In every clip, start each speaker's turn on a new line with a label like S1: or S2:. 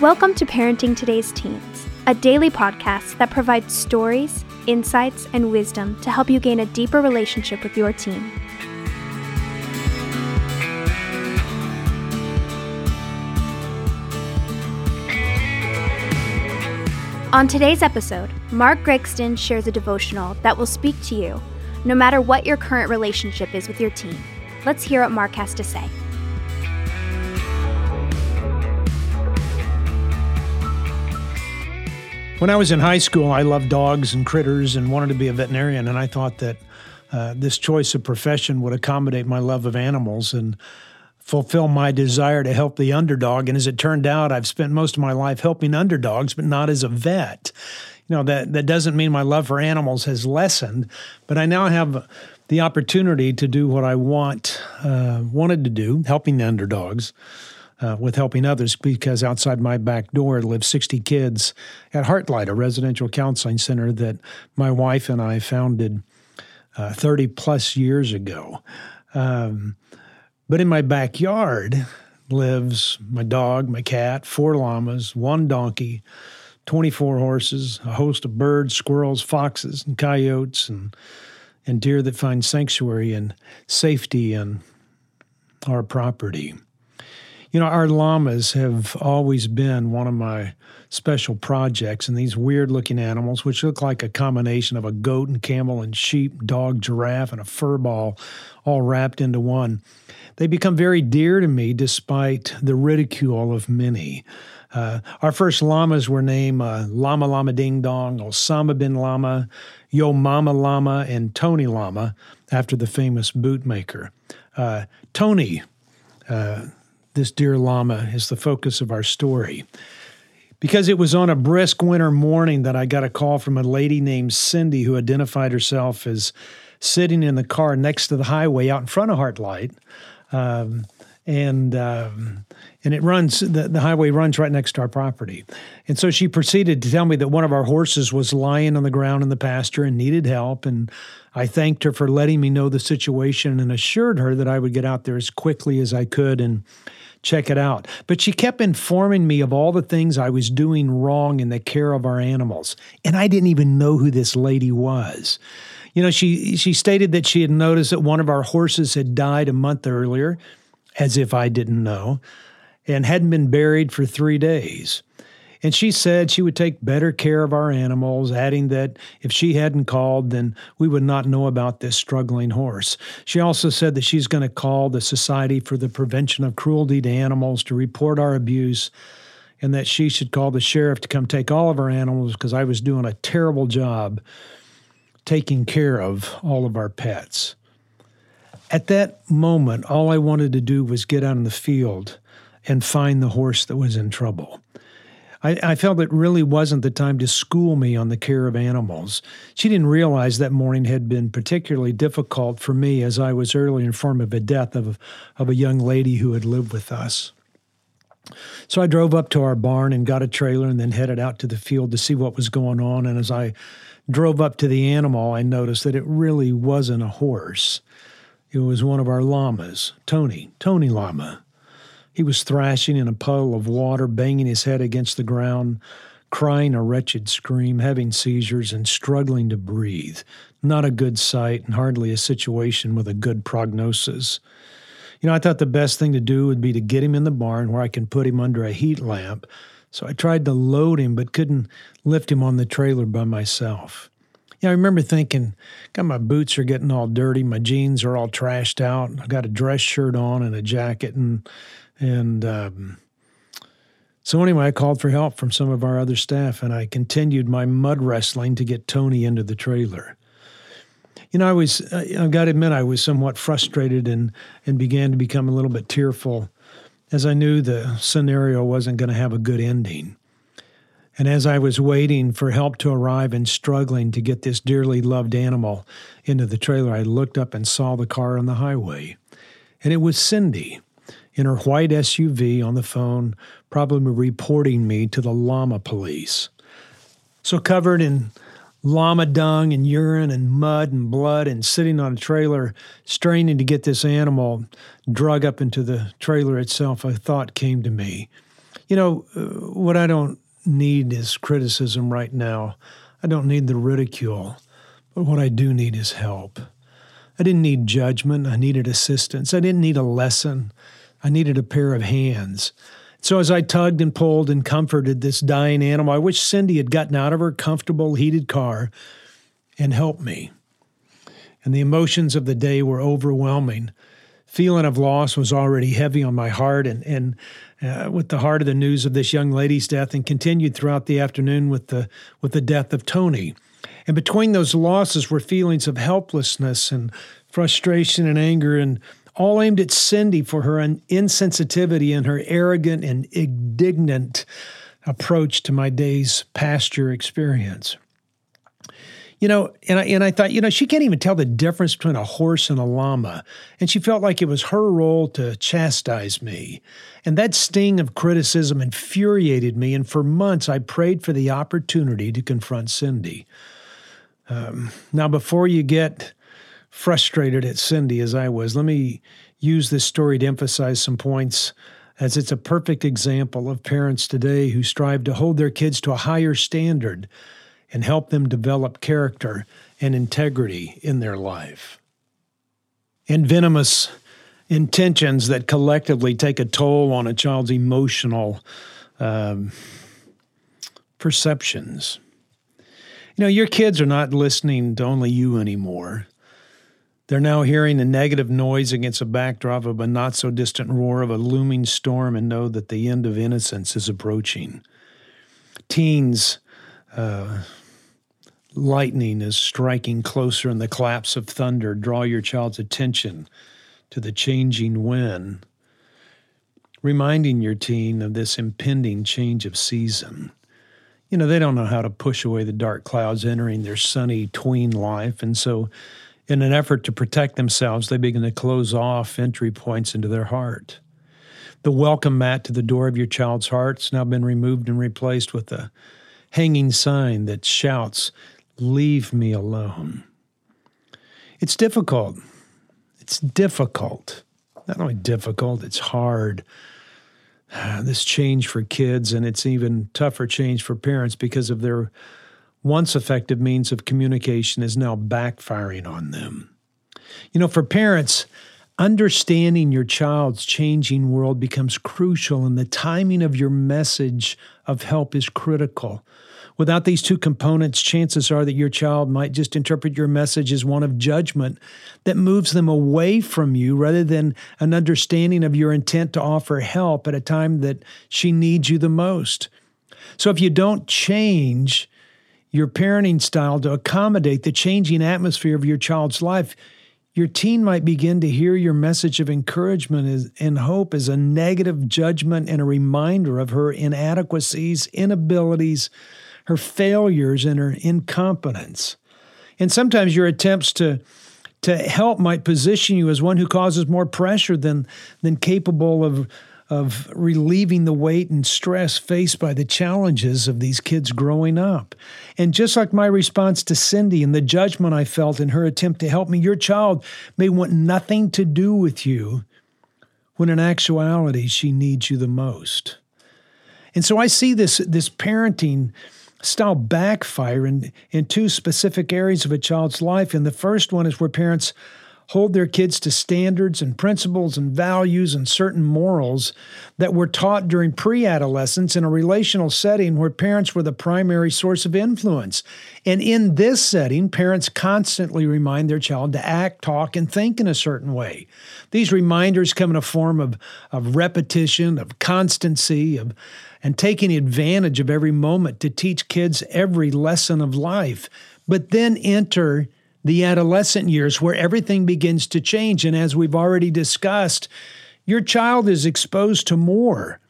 S1: Welcome to Parenting Today's Teens, a daily podcast that provides stories, insights, and wisdom to help you gain a deeper relationship with your teen. On today's episode, Mark Gregston shares a devotional that will speak to you no matter what your current relationship is with your teen. Let's hear what Mark has to say.
S2: When I was in high school, I loved dogs and critters and wanted to be a veterinarian. And I thought that uh, this choice of profession would accommodate my love of animals and fulfill my desire to help the underdog. And as it turned out, I've spent most of my life helping underdogs, but not as a vet. You know, that, that doesn't mean my love for animals has lessened, but I now have the opportunity to do what I want, uh, wanted to do, helping the underdogs uh, with helping others because outside my back door live 60 kids at Heartlight, a residential counseling center that my wife and I founded uh, 30 plus years ago. Um, but in my backyard lives my dog, my cat, four llamas, one donkey, 24 horses, a host of birds, squirrels, foxes, and coyotes, and, and deer that find sanctuary and safety in our property. You know, our llamas have always been one of my special projects, and these weird looking animals, which look like a combination of a goat and camel and sheep, dog, giraffe, and a fur ball, all wrapped into one, they become very dear to me despite the ridicule of many. Uh, our first llamas were named uh, Llama Llama Ding Dong, Osama bin Llama, Yo Mama Llama, and Tony Llama, after the famous bootmaker. Uh, Tony, uh, this dear llama is the focus of our story. Because it was on a brisk winter morning that I got a call from a lady named Cindy who identified herself as sitting in the car next to the highway out in front of Heartlight. Um, and um, and it runs the, the highway runs right next to our property and so she proceeded to tell me that one of our horses was lying on the ground in the pasture and needed help and i thanked her for letting me know the situation and assured her that i would get out there as quickly as i could and check it out. But she kept informing me of all the things I was doing wrong in the care of our animals. And I didn't even know who this lady was. You know, she she stated that she had noticed that one of our horses had died a month earlier, as if I didn't know, and hadn't been buried for 3 days. And she said she would take better care of our animals, adding that if she hadn't called, then we would not know about this struggling horse. She also said that she's going to call the Society for the Prevention of Cruelty to Animals to report our abuse and that she should call the sheriff to come take all of our animals because I was doing a terrible job taking care of all of our pets. At that moment, all I wanted to do was get out in the field and find the horse that was in trouble. I, I, felt it really wasn't the time to school me on the care of animals. She didn't realize that morning had been particularly difficult for me as I was early informed of the death of, of a young lady who had lived with us. So I drove up to our barn and got a trailer and then headed out to the field to see what was going on. And as I drove up to the animal, I noticed that it really wasn't a horse. It was one of our llamas, Tony, Tony Llama. He was thrashing in a puddle of water, banging his head against the ground, crying a wretched scream, having seizures, and struggling to breathe. Not a good sight, and hardly a situation with a good prognosis. You know, I thought the best thing to do would be to get him in the barn where I can put him under a heat lamp. So I tried to load him, but couldn't lift him on the trailer by myself. Yeah, I remember thinking, God, my boots are getting all dirty, my jeans are all trashed out, I've got a dress shirt on and a jacket, and and um, so, anyway, I called for help from some of our other staff, and I continued my mud wrestling to get Tony into the trailer. You know, I was, I've got to admit, I was somewhat frustrated and, and began to become a little bit tearful as I knew the scenario wasn't going to have a good ending. And as I was waiting for help to arrive and struggling to get this dearly loved animal into the trailer, I looked up and saw the car on the highway. And it was Cindy in her white SUV on the phone, probably reporting me to the llama police. So, covered in llama dung and urine and mud and blood and sitting on a trailer, straining to get this animal drug up into the trailer itself, a thought came to me. You know, uh, what I don't need is criticism right now. I don't need the ridicule. But what I do need is help. I didn't need judgment. I needed assistance. I didn't need a lesson. I needed a pair of hands. So as I tugged and pulled and comforted this dying animal, I wish Cindy had gotten out of her comfortable, heated car and helped me. And the emotions of the day were overwhelming. Feeling of loss was already heavy on my heart, and and uh, with the heart of the news of this young lady's death, and continued throughout the afternoon with the with the death of Tony. And between those losses were feelings of helplessness and frustration and anger and all aimed at Cindy for her insensitivity and her arrogant and indignant approach to my day's pasture experience. You know, and I, and I thought, you know, she can't even tell the difference between a horse and a llama. And she felt like it was her role to chastise me. And that sting of criticism infuriated me. And for months, I prayed for the opportunity to confront Cindy. Um, now, before you get frustrated at Cindy as I was. Let me use this story to emphasize some points as it's a perfect example of parents today who strive to hold their kids to a higher standard and help them develop character and integrity in their life. And venomous intentions that collectively take a toll on a child's emotional um, perceptions. You know, your kids are not listening to only you anymore. They're now hearing the negative noise against a backdrop of a not so distant roar of a looming storm and know that the end of innocence is approaching. Teens, uh, lightning is striking closer and the claps of thunder draw your child's attention to the changing wind, reminding your teen of this impending change of season. You know, they don't know how to push away the dark clouds entering their sunny tween life, and so in an effort to protect themselves, they begin to close off entry points into their heart. The welcome mat to the door of your child's heart has now been removed and replaced with a hanging sign that shouts, Leave me alone. It's difficult. It's difficult. Not only difficult, it's hard. This change for kids, and it's even tougher change for parents because of their once effective means of communication is now backfiring on them. You know, for parents, understanding your child's changing world becomes crucial, and the timing of your message of help is critical. Without these two components, chances are that your child might just interpret your message as one of judgment that moves them away from you rather than an understanding of your intent to offer help at a time that she needs you the most. So if you don't change, your parenting style to accommodate the changing atmosphere of your child's life, your teen might begin to hear your message of encouragement and hope as a negative judgment and a reminder of her inadequacies, inabilities, her failures, and her incompetence. And sometimes your attempts to to help might position you as one who causes more pressure than than capable of of relieving the weight and stress faced by the challenges of these kids growing up. And just like my response to Cindy and the judgment I felt in her attempt to help me, your child may want nothing to do with you when in actuality she needs you the most. And so I see this, this parenting style backfire in, in two specific areas of a child's life. And the first one is where parents hold their kids to standards and principles and values and certain morals that were taught during pre adolescence in a relational setting where parents were the primary source of influence. And in this setting, parents constantly remind their child to act, talk, and think in a certain way. These reminders come in a form of, of repetition, of constancy, of and taking advantage of every moment to teach kids every lesson of life. But then enter the adolescent years where everything begins to change. And as we've already discussed, your child is exposed to more.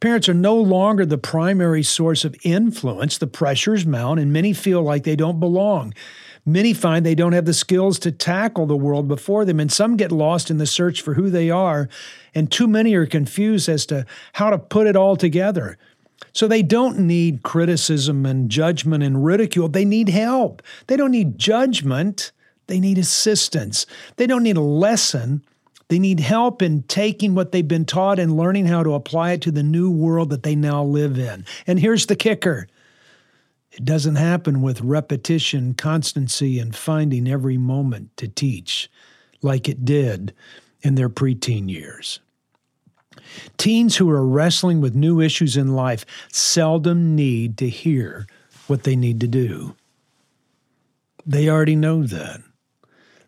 S2: Parents are no longer the primary source of influence. The pressures mount, and many feel like they don't belong. Many find they don't have the skills to tackle the world before them, and some get lost in the search for who they are, and too many are confused as to how to put it all together. So they don't need criticism and judgment and ridicule. They need help. They don't need judgment. They need assistance. They don't need a lesson. They need help in taking what they've been taught and learning how to apply it to the new world that they now live in. And here's the kicker it doesn't happen with repetition, constancy, and finding every moment to teach like it did in their preteen years. Teens who are wrestling with new issues in life seldom need to hear what they need to do. They already know that.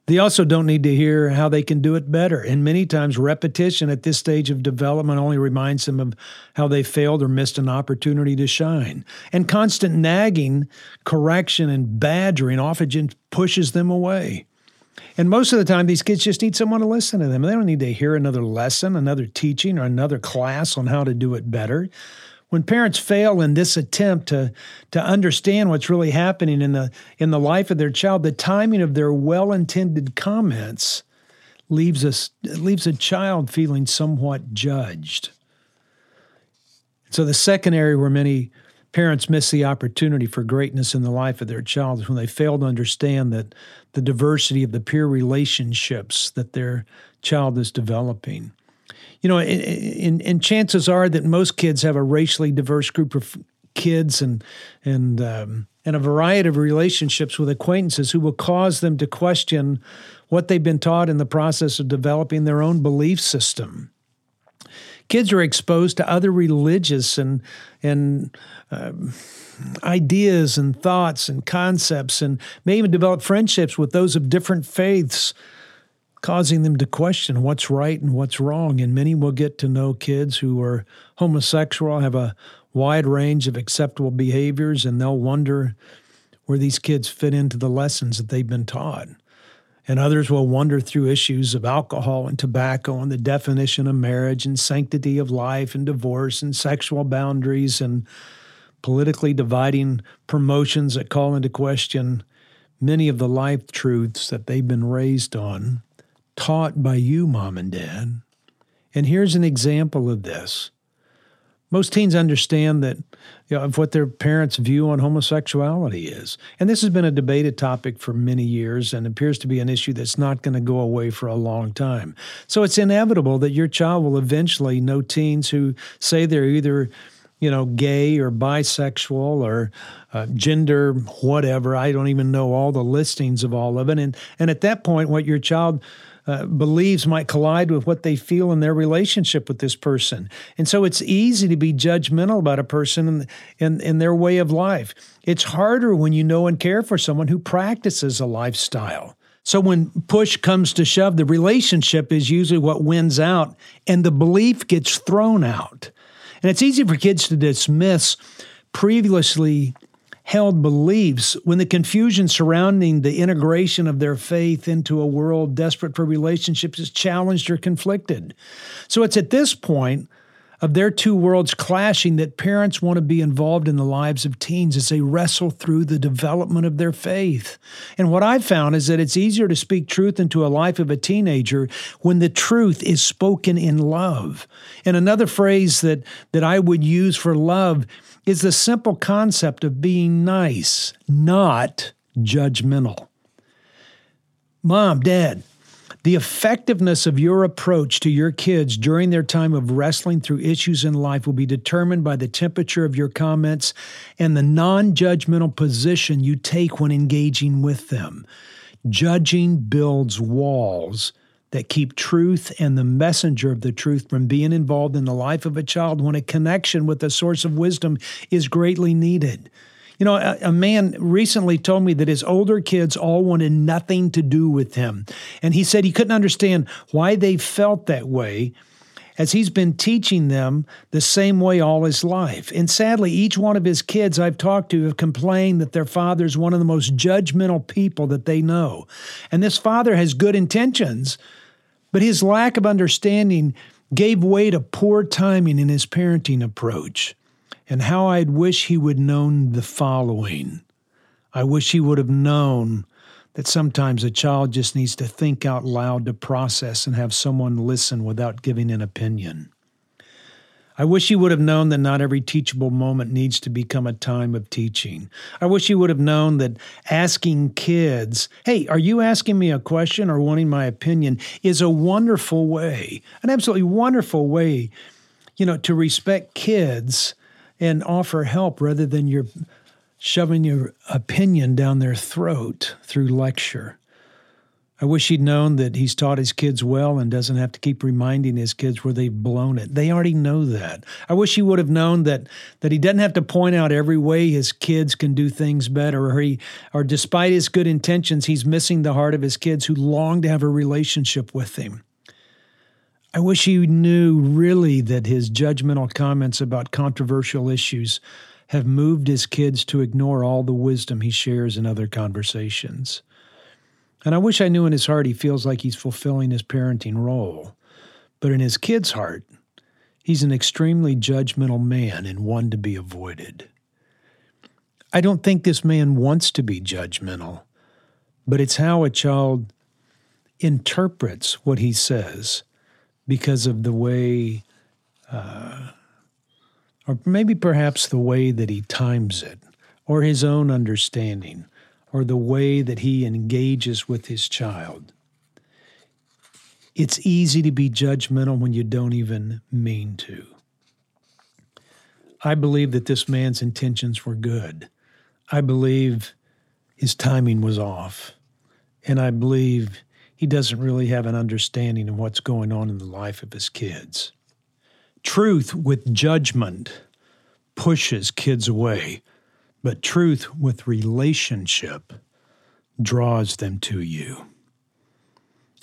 S2: They also don't need to hear how they can do it better. And many times, repetition at this stage of development only reminds them of how they failed or missed an opportunity to shine. And constant nagging, correction, and badgering often pushes them away. And most of the time, these kids just need someone to listen to them. They don't need to hear another lesson, another teaching, or another class on how to do it better when parents fail in this attempt to to understand what's really happening in the in the life of their child, the timing of their well-intended comments leaves us leaves a child feeling somewhat judged. So the second area where many parents miss the opportunity for greatness in the life of their child when they fail to understand that the diversity of the peer relationships that their child is developing you know, and, and chances are that most kids have a racially diverse group of kids and and um, and a variety of relationships with acquaintances who will cause them to question what they've been taught in the process of developing their own belief system. Kids are exposed to other religious and and um, ideas and thoughts and concepts, and may even develop friendships with those of different faiths causing them to question what's right and what's wrong. And many will get to know kids who are homosexual, have a wide range of acceptable behaviors, and they'll wonder where these kids fit into the lessons that they've been taught. And others will wander through issues of alcohol and tobacco and the definition of marriage and sanctity of life and divorce and sexual boundaries and politically dividing promotions that call into question many of the life truths that they've been raised on taught by you, mom and dad. And here's an example of this. Most teens understand that you know, of what their parents' view on homosexuality is. And this has been a debated topic for many years and appears to be an issue that's not going to go away for a long time. So it's inevitable that your child will eventually know teens who say they're either you know, gay or bisexual or uh, gender, whatever. I don't even know all the listings of all of it. And and at that point, what your child uh, believes might collide with what they feel in their relationship with this person. And so it's easy to be judgmental about a person and in, in, in their way of life. It's harder when you know and care for someone who practices a lifestyle. So when push comes to shove, the relationship is usually what wins out and the belief gets thrown out. And it's easy for kids to dismiss previously held beliefs when the confusion surrounding the integration of their faith into a world desperate for relationships is challenged or conflicted. So it's at this point of their two worlds clashing that parents want to be involved in the lives of teens as they wrestle through the development of their faith. And what I've found is that it's easier to speak truth into a life of a teenager when the truth is spoken in love. And another phrase that, that I would use for love is the simple concept of being nice, not judgmental. Mom, Dad, the effectiveness of your approach to your kids during their time of wrestling through issues in life will be determined by the temperature of your comments and the non judgmental position you take when engaging with them. Judging builds walls that keep truth and the messenger of the truth from being involved in the life of a child when a connection with the source of wisdom is greatly needed. You know, a, a, man recently told me that his older kids all wanted nothing to do with him. And he said he couldn't understand why they felt that way as he's been teaching them the same way all his life. And sadly, each one of his kids I've talked to have complained that their father is one of the most judgmental people that they know. And this father has good intentions, but his lack of understanding gave way to poor timing in his parenting approach. And how I'd wish he would known the following. I wish he would have known that sometimes a child just needs to think out loud to process and have someone listen without giving an opinion. I wish he would have known that not every teachable moment needs to become a time of teaching. I wish he would have known that asking kids, hey, are you asking me a question or wanting my opinion, is a wonderful way, an absolutely wonderful way, you know, to respect kids and offer help rather than you're shoving your opinion down their throat through lecture. I wish he'd known that he's taught his kids well and doesn't have to keep reminding his kids where they've blown it. They already know that. I wish he would have known that that he doesn't have to point out every way his kids can do things better or he or despite his good intentions, he's missing the heart of his kids who long to have a relationship with him. I wish he knew really that his judgmental comments about controversial issues have moved his kids to ignore all the wisdom he shares in other conversations. And I wish I knew in his heart he feels like he's fulfilling his parenting role. But in his kid's heart, he's an extremely judgmental man and one to be avoided. I don't think this man wants to be judgmental, but it's how a child interprets what he says because of the way, uh, or maybe perhaps the way that he times it, or his own understanding or the way that he engages with his child. It's easy to be judgmental when you don't even mean to. I believe that this man's intentions were good. I believe his timing was off. And I believe he doesn't really have an understanding of what's going on in the life of his kids. Truth with judgment pushes kids away but truth with relationship draws them to you.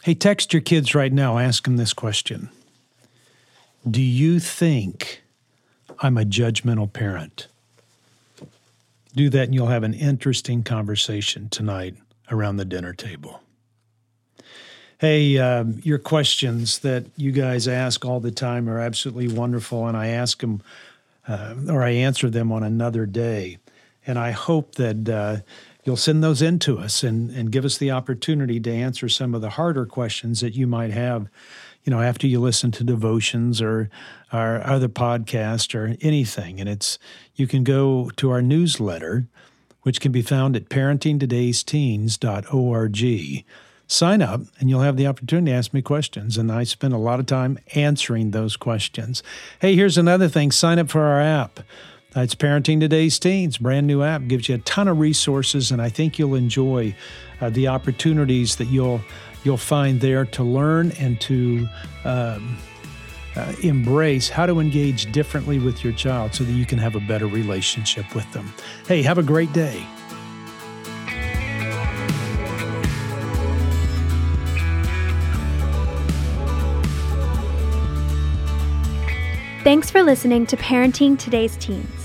S2: Hey, text your kids right now. Ask them this question Do you think I'm a judgmental parent? Do that, and you'll have an interesting conversation tonight around the dinner table. Hey, um, your questions that you guys ask all the time are absolutely wonderful, and I ask them uh, or I answer them on another day. And I hope that uh, you'll send those in to us and, and give us the opportunity to answer some of the harder questions that you might have, you know, after you listen to devotions or our other podcast or anything. And it's, you can go to our newsletter, which can be found at parentingtodaysteens.org. Sign up and you'll have the opportunity to ask me questions. And I spend a lot of time answering those questions. Hey, here's another thing sign up for our app. It's Parenting Today's Teens, brand new app, gives you a ton of resources, and I think you'll enjoy uh, the opportunities that you'll you'll find there to learn and to um, uh, embrace how to engage differently with your child so that you can have a better relationship with them. Hey, have a great day.
S1: Thanks for listening to Parenting Today's Teens.